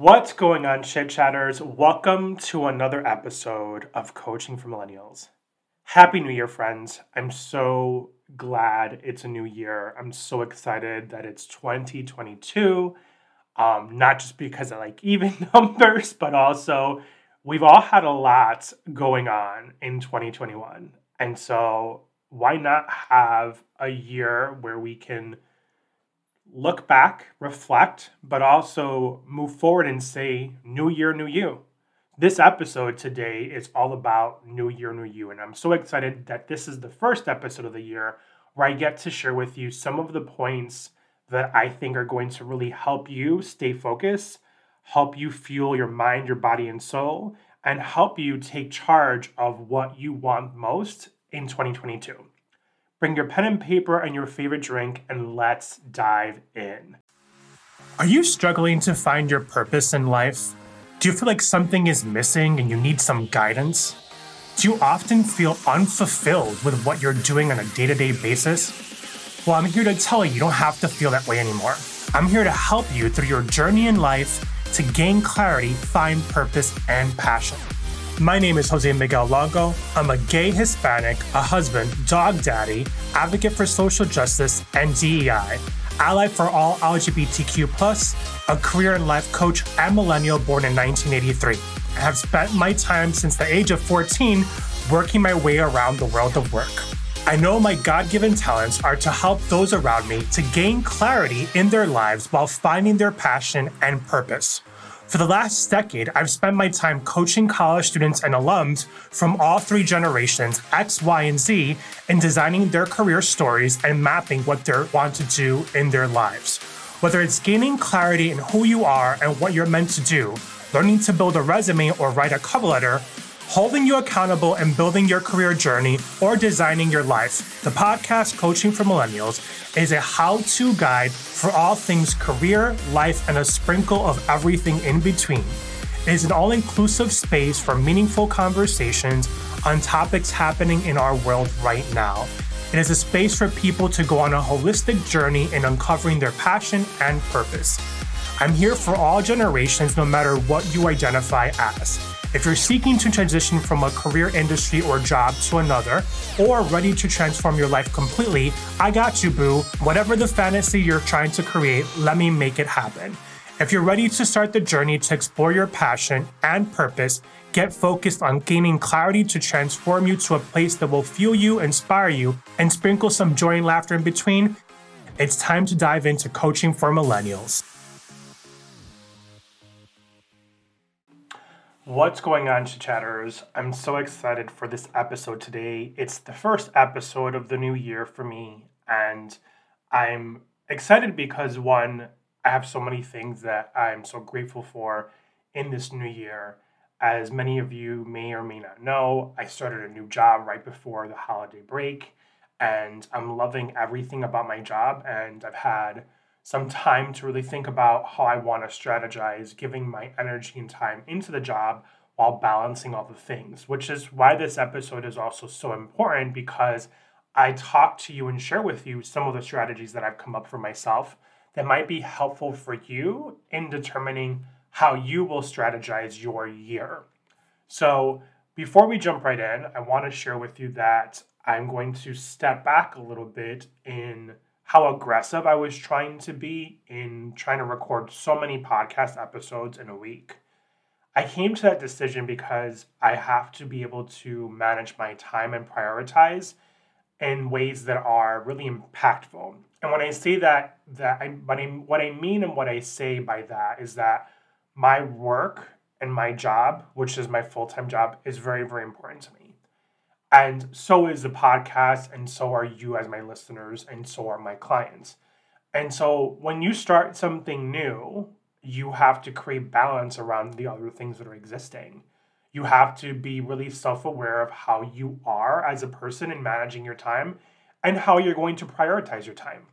What's going on, chit chatters? Welcome to another episode of Coaching for Millennials. Happy New Year, friends. I'm so glad it's a new year. I'm so excited that it's 2022. Um, not just because I like even numbers, but also we've all had a lot going on in 2021. And so, why not have a year where we can look back, reflect, but also move forward and say, New Year, New You. This episode today is all about New Year, New You. And I'm so excited that this is the first episode of the year where I get to share with you some of the points that I think are going to really help you stay focused, help you fuel your mind, your body, and soul, and help you take charge of what you want most in 2022. Bring your pen and paper and your favorite drink, and let's dive in. Are you struggling to find your purpose in life? Do you feel like something is missing and you need some guidance? Do you often feel unfulfilled with what you're doing on a day to day basis? Well, I'm here to tell you you don't have to feel that way anymore. I'm here to help you through your journey in life to gain clarity, find purpose, and passion. My name is Jose Miguel Longo. I'm a gay Hispanic, a husband, dog daddy, advocate for social justice and DEI, ally for all LGBTQ, a career and life coach and millennial born in 1983. I have spent my time since the age of 14 working my way around the world of work. I know my God given talents are to help those around me to gain clarity in their lives while finding their passion and purpose. For the last decade, I've spent my time coaching college students and alums from all three generations, X, Y, and Z, in designing their career stories and mapping what they want to do in their lives. Whether it's gaining clarity in who you are and what you're meant to do, learning to build a resume or write a cover letter, holding you accountable and building your career journey, or designing your life. The podcast Coaching for Millennials is a how to guide for all things career, life, and a sprinkle of everything in between. It is an all inclusive space for meaningful conversations on topics happening in our world right now. It is a space for people to go on a holistic journey in uncovering their passion and purpose. I'm here for all generations, no matter what you identify as. If you're seeking to transition from a career industry or job to another, or ready to transform your life completely, I got you, boo. Whatever the fantasy you're trying to create, let me make it happen. If you're ready to start the journey to explore your passion and purpose, get focused on gaining clarity to transform you to a place that will fuel you, inspire you, and sprinkle some joy and laughter in between, it's time to dive into coaching for millennials. What's going on, chatters? I'm so excited for this episode today. It's the first episode of the new year for me, and I'm excited because one, I have so many things that I'm so grateful for in this new year. As many of you may or may not know, I started a new job right before the holiday break, and I'm loving everything about my job, and I've had some time to really think about how I want to strategize giving my energy and time into the job while balancing all the things, which is why this episode is also so important because I talk to you and share with you some of the strategies that I've come up for myself that might be helpful for you in determining how you will strategize your year. So, before we jump right in, I want to share with you that I'm going to step back a little bit in how aggressive I was trying to be in trying to record so many podcast episodes in a week. I came to that decision because I have to be able to manage my time and prioritize in ways that are really impactful. And when I say that, that I, but I, what I mean and what I say by that is that my work and my job, which is my full time job, is very, very important to me. And so is the podcast, and so are you as my listeners, and so are my clients. And so when you start something new, you have to create balance around the other things that are existing. You have to be really self aware of how you are as a person in managing your time and how you're going to prioritize your time.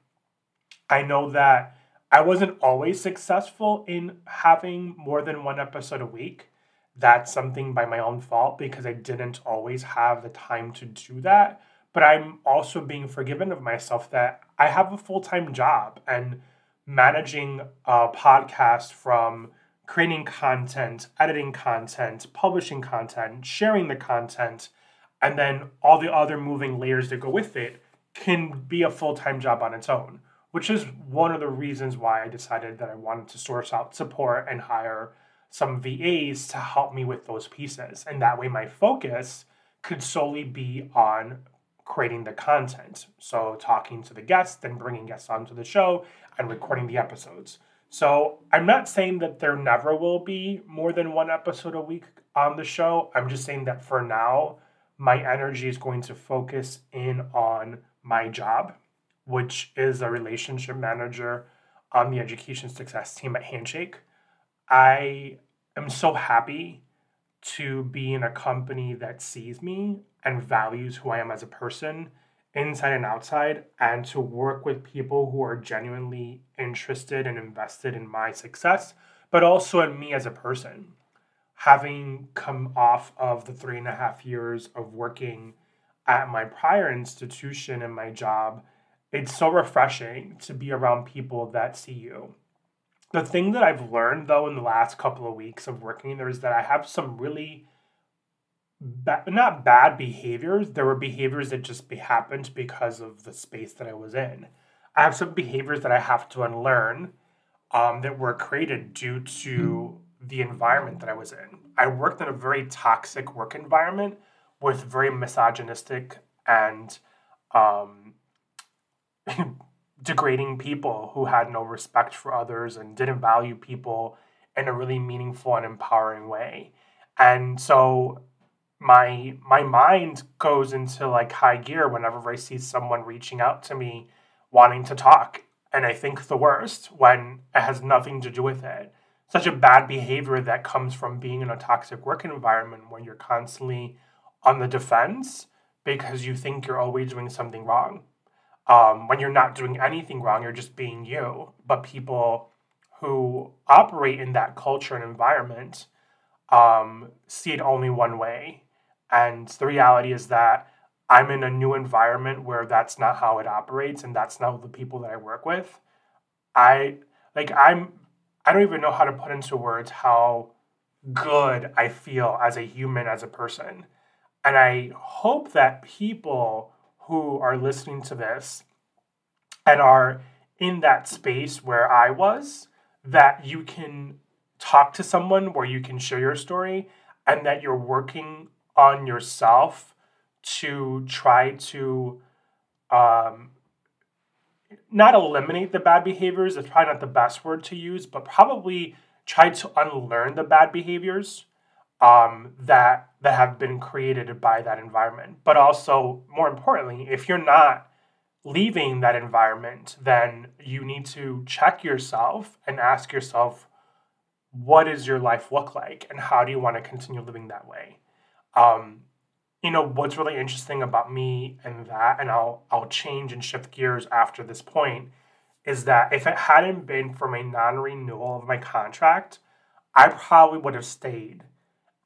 I know that I wasn't always successful in having more than one episode a week that's something by my own fault because I didn't always have the time to do that. But I'm also being forgiven of myself that I have a full time job and managing a podcast from creating content, editing content, publishing content, sharing the content, and then all the other moving layers that go with it can be a full time job on its own, which is one of the reasons why I decided that I wanted to source out support and hire some VAs to help me with those pieces. And that way, my focus could solely be on creating the content. So, talking to the guests and bringing guests onto the show and recording the episodes. So, I'm not saying that there never will be more than one episode a week on the show. I'm just saying that for now, my energy is going to focus in on my job, which is a relationship manager on the education success team at Handshake. I am so happy to be in a company that sees me and values who I am as a person, inside and outside, and to work with people who are genuinely interested and invested in my success, but also in me as a person. Having come off of the three and a half years of working at my prior institution and my job, it's so refreshing to be around people that see you. The thing that I've learned though in the last couple of weeks of working there is that I have some really ba- not bad behaviors. There were behaviors that just be- happened because of the space that I was in. I have some behaviors that I have to unlearn um, that were created due to the environment that I was in. I worked in a very toxic work environment with very misogynistic and um, degrading people who had no respect for others and didn't value people in a really meaningful and empowering way. And so my my mind goes into like high gear whenever I see someone reaching out to me wanting to talk. And I think the worst when it has nothing to do with it. Such a bad behavior that comes from being in a toxic work environment when you're constantly on the defense because you think you're always doing something wrong. Um, when you're not doing anything wrong, you're just being you. But people who operate in that culture and environment um, see it only one way. And the reality is that I'm in a new environment where that's not how it operates and that's not the people that I work with. I like I'm I don't even know how to put into words how good I feel as a human as a person. And I hope that people who are listening to this and are in that space where I was that you can talk to someone where you can share your story and that you're working on yourself to try to um, not eliminate the bad behaviors, it's probably not the best word to use, but probably try to unlearn the bad behaviors um, that that have been created by that environment. But also, more importantly, if you're not leaving that environment, then you need to check yourself and ask yourself, what does your life look like, and how do you want to continue living that way? Um, you know what's really interesting about me and that, and I'll I'll change and shift gears after this point, is that if it hadn't been for my non-renewal of my contract, I probably would have stayed.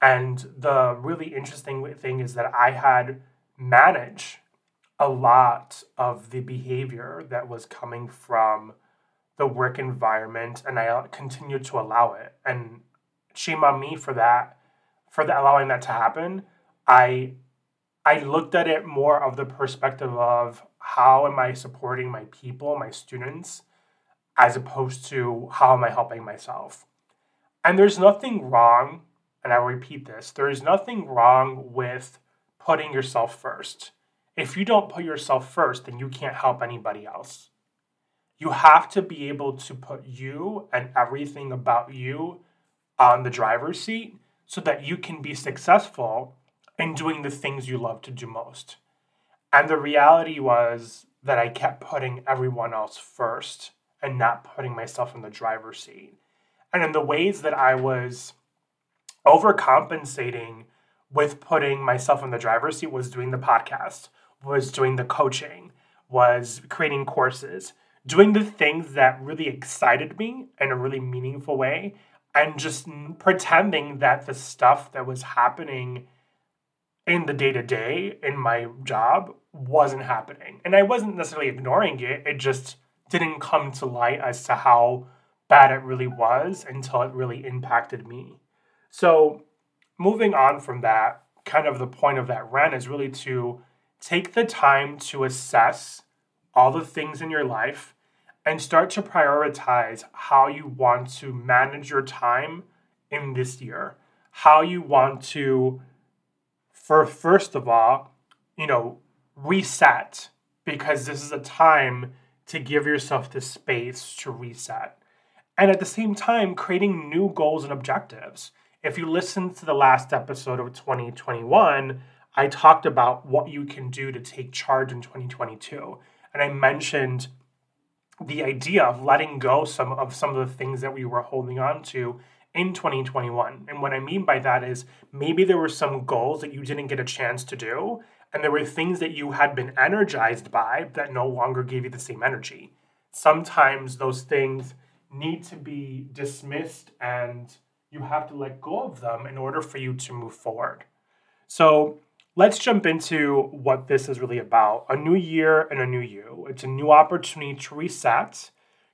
And the really interesting thing is that I had managed a lot of the behavior that was coming from the work environment, and I continued to allow it. And shame on me for that for the, allowing that to happen, I I looked at it more of the perspective of how am I supporting my people, my students, as opposed to how am I helping myself. And there's nothing wrong, and I repeat this, there is nothing wrong with putting yourself first. If you don't put yourself first, then you can't help anybody else. You have to be able to put you and everything about you on the driver's seat so that you can be successful in doing the things you love to do most. And the reality was that I kept putting everyone else first and not putting myself in the driver's seat. And in the ways that I was overcompensating with putting myself in the driver's seat was doing the podcast, was doing the coaching, was creating courses, doing the things that really excited me in a really meaningful way and just pretending that the stuff that was happening in the day to day in my job wasn't happening. And I wasn't necessarily ignoring it, it just didn't come to light as to how bad it really was until it really impacted me. So, moving on from that, kind of the point of that rant is really to take the time to assess all the things in your life and start to prioritize how you want to manage your time in this year. How you want to, for first of all, you know, reset because this is a time to give yourself the space to reset. And at the same time, creating new goals and objectives. If you listen to the last episode of 2021, I talked about what you can do to take charge in 2022. And I mentioned the idea of letting go some of some of the things that we were holding on to in 2021. And what I mean by that is maybe there were some goals that you didn't get a chance to do, and there were things that you had been energized by that no longer gave you the same energy. Sometimes those things need to be dismissed and you have to let go of them in order for you to move forward. So, let's jump into what this is really about a new year and a new you. It's a new opportunity to reset,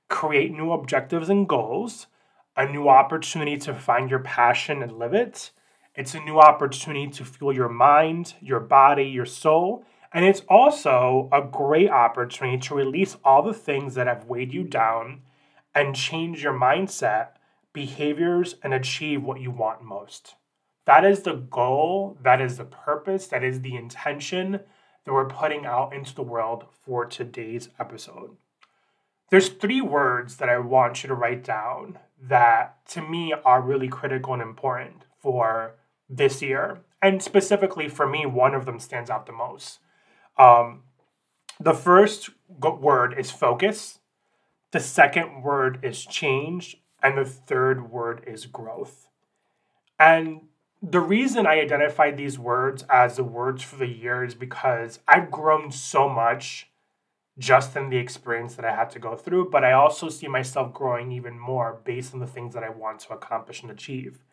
create new objectives and goals, a new opportunity to find your passion and live it. It's a new opportunity to fuel your mind, your body, your soul. And it's also a great opportunity to release all the things that have weighed you down and change your mindset, behaviors, and achieve what you want most. That is the goal, that is the purpose, that is the intention that we're putting out into the world for today's episode. There's three words that I want you to write down that to me are really critical and important for this year. And specifically for me, one of them stands out the most. Um, the first word is focus, the second word is change, and the third word is growth. And the reason I identified these words as the words for the year is because I've grown so much just in the experience that I had to go through, but I also see myself growing even more based on the things that I want to accomplish and achieve.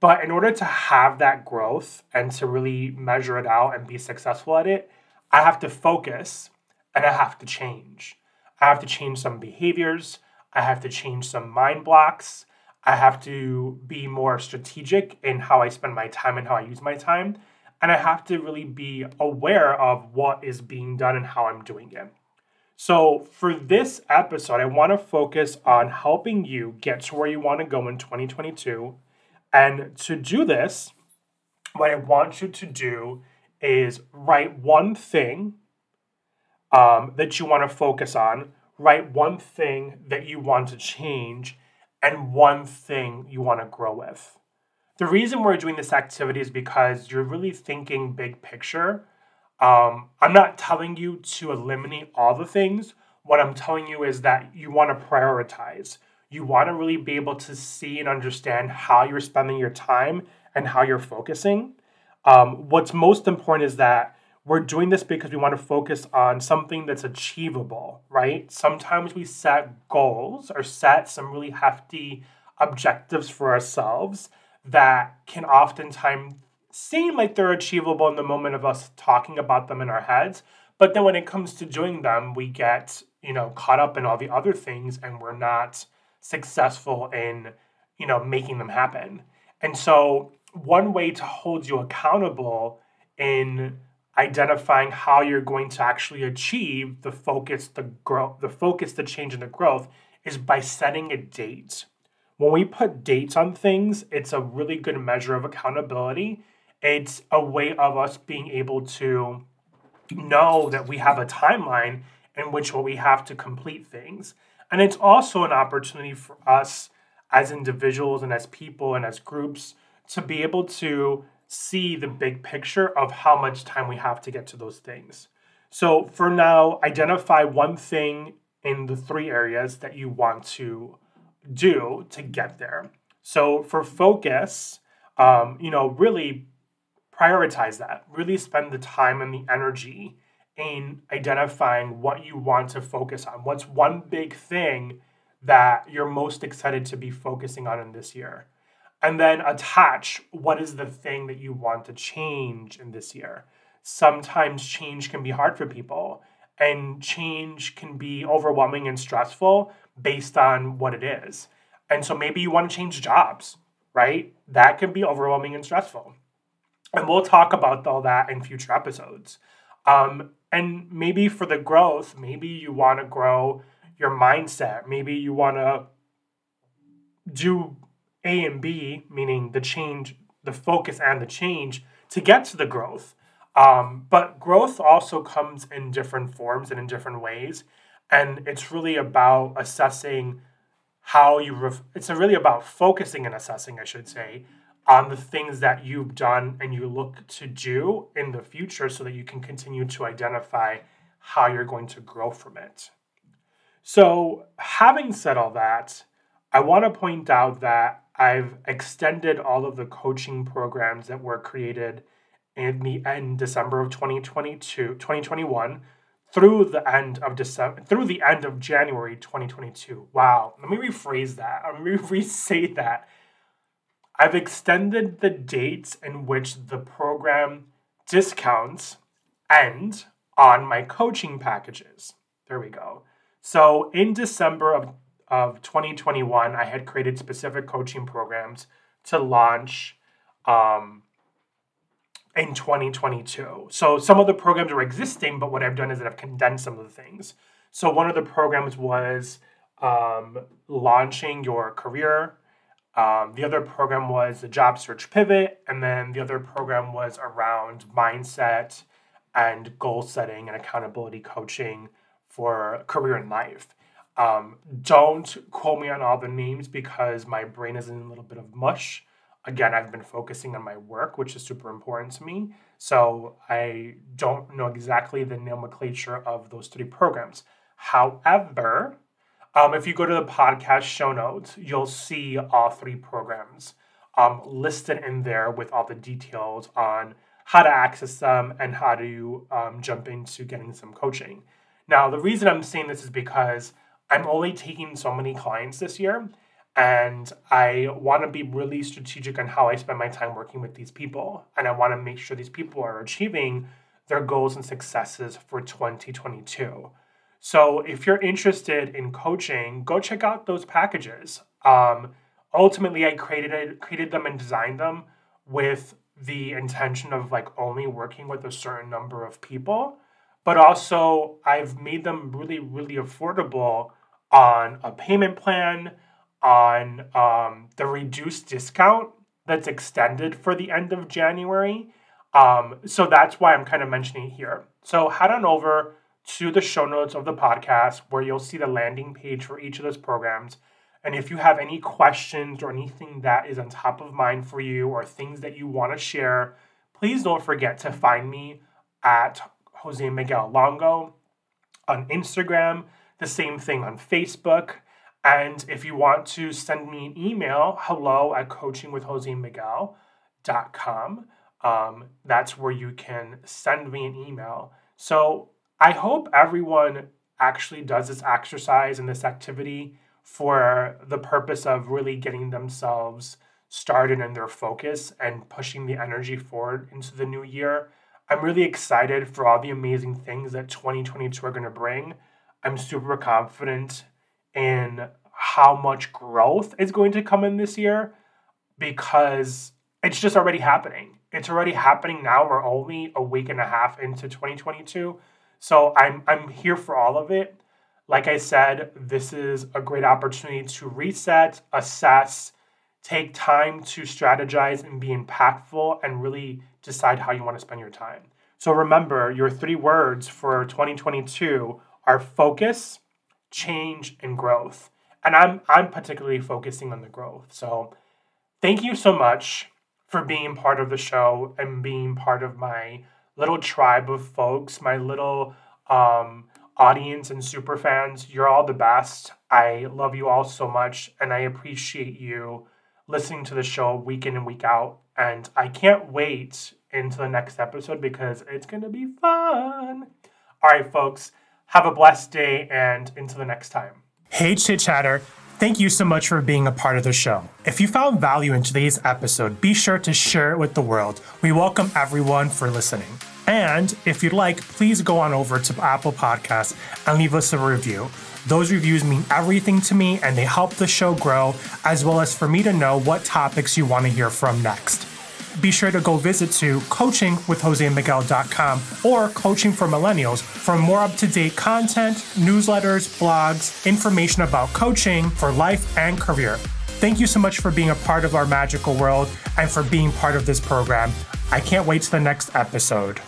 But in order to have that growth and to really measure it out and be successful at it, I have to focus and I have to change. I have to change some behaviors, I have to change some mind blocks, I have to be more strategic in how I spend my time and how I use my time. And I have to really be aware of what is being done and how I'm doing it. So, for this episode, I want to focus on helping you get to where you want to go in 2022. And to do this, what I want you to do is write one thing um, that you want to focus on, write one thing that you want to change, and one thing you want to grow with. The reason we're doing this activity is because you're really thinking big picture. Um, I'm not telling you to eliminate all the things. What I'm telling you is that you want to prioritize. You want to really be able to see and understand how you're spending your time and how you're focusing. Um, what's most important is that we're doing this because we want to focus on something that's achievable, right? Sometimes we set goals or set some really hefty objectives for ourselves that can oftentimes seem like they're achievable in the moment of us talking about them in our heads. But then when it comes to doing them, we get, you know, caught up in all the other things and we're not successful in, you know, making them happen. And so one way to hold you accountable in identifying how you're going to actually achieve the focus, the growth, the focus, the change, and the growth is by setting a date. When we put dates on things, it's a really good measure of accountability. It's a way of us being able to know that we have a timeline in which we have to complete things. And it's also an opportunity for us as individuals and as people and as groups to be able to see the big picture of how much time we have to get to those things. So for now, identify one thing in the three areas that you want to do to get there. So for focus, um, you know, really prioritize that. Really spend the time and the energy in identifying what you want to focus on. What's one big thing that you're most excited to be focusing on in this year? And then attach what is the thing that you want to change in this year. Sometimes change can be hard for people, and change can be overwhelming and stressful based on what it is. And so maybe you want to change jobs, right? That can be overwhelming and stressful. And we'll talk about all that in future episodes. Um, and maybe for the growth, maybe you want to grow your mindset. Maybe you want to do A and B, meaning the change, the focus and the change to get to the growth. Um, but growth also comes in different forms and in different ways. And it's really about assessing how you, ref- it's really about focusing and assessing, I should say, on the things that you've done and you look to do in the future so that you can continue to identify how you're going to grow from it. So, having said all that, I want to point out that I've extended all of the coaching programs that were created in the end December of 2022, 2021 through the end of December through the end of January 2022. Wow. Let me rephrase that. Let me re-say that. I've extended the dates in which the program discounts end on my coaching packages. There we go. So in December of, of 2021, I had created specific coaching programs to launch um, in 2022. So some of the programs are existing, but what I've done is that I've condensed some of the things. So one of the programs was um, launching your career. Um, the other program was the job search pivot, and then the other program was around mindset and goal setting and accountability coaching for career and life. Um, don't quote me on all the names because my brain is in a little bit of mush again, I've been focusing on my work, which is super important to me. So I don't know exactly the nomenclature of those three programs. However, um, if you go to the podcast show notes, you'll see all three programs um, listed in there with all the details on how to access them and how to um, jump into getting some coaching. Now, the reason I'm saying this is because I'm only taking so many clients this year and I want to be really strategic on how I spend my time working with these people. And I want to make sure these people are achieving their goals and successes for 2022. So if you're interested in coaching, go check out those packages. Um, ultimately, I created created them and designed them with the intention of like only working with a certain number of people, but also I've made them really, really affordable on a payment plan on um, the reduced discount that's extended for the end of January. Um, so that's why I'm kind of mentioning it here. So head on over to the show notes of the podcast where you'll see the landing page for each of those programs. And if you have any questions or anything that is on top of mind for you or things that you want to share, please don't forget to find me at Jose Miguel Longo on Instagram, the same thing on Facebook. And if you want to send me an email, hello at coachingwithjosemiguel.com. Um, that's where you can send me an email. So I hope everyone actually does this exercise and this activity for the purpose of really getting themselves started in their focus and pushing the energy forward into the new year. I'm really excited for all the amazing things that 2022 are going to bring. I'm super confident in how much growth is going to come in this year because it's just already happening. It's already happening now. We're only a week and a half into 2022. So I'm I'm here for all of it. Like I said, this is a great opportunity to reset, assess, take time to strategize and be impactful and really decide how you want to spend your time. So remember, your three words for 2022 are focus, change, and growth. And I'm I'm particularly focusing on the growth. So thank you so much for being part of the show and being part of my little tribe of folks, my little um, audience and super fans. You're all the best. I love you all so much, and I appreciate you listening to the show week in and week out. And I can't wait into the next episode because it's going to be fun. All right, folks. Have a blessed day and until the next time. Hey, Chit Chatter. Thank you so much for being a part of the show. If you found value in today's episode, be sure to share it with the world. We welcome everyone for listening. And if you'd like, please go on over to Apple Podcasts and leave us a review. Those reviews mean everything to me and they help the show grow, as well as for me to know what topics you want to hear from next. Be sure to go visit to coachingwithjosemiguel.com or Coaching for Millennials for more up to date content, newsletters, blogs, information about coaching for life and career. Thank you so much for being a part of our magical world and for being part of this program. I can't wait to the next episode.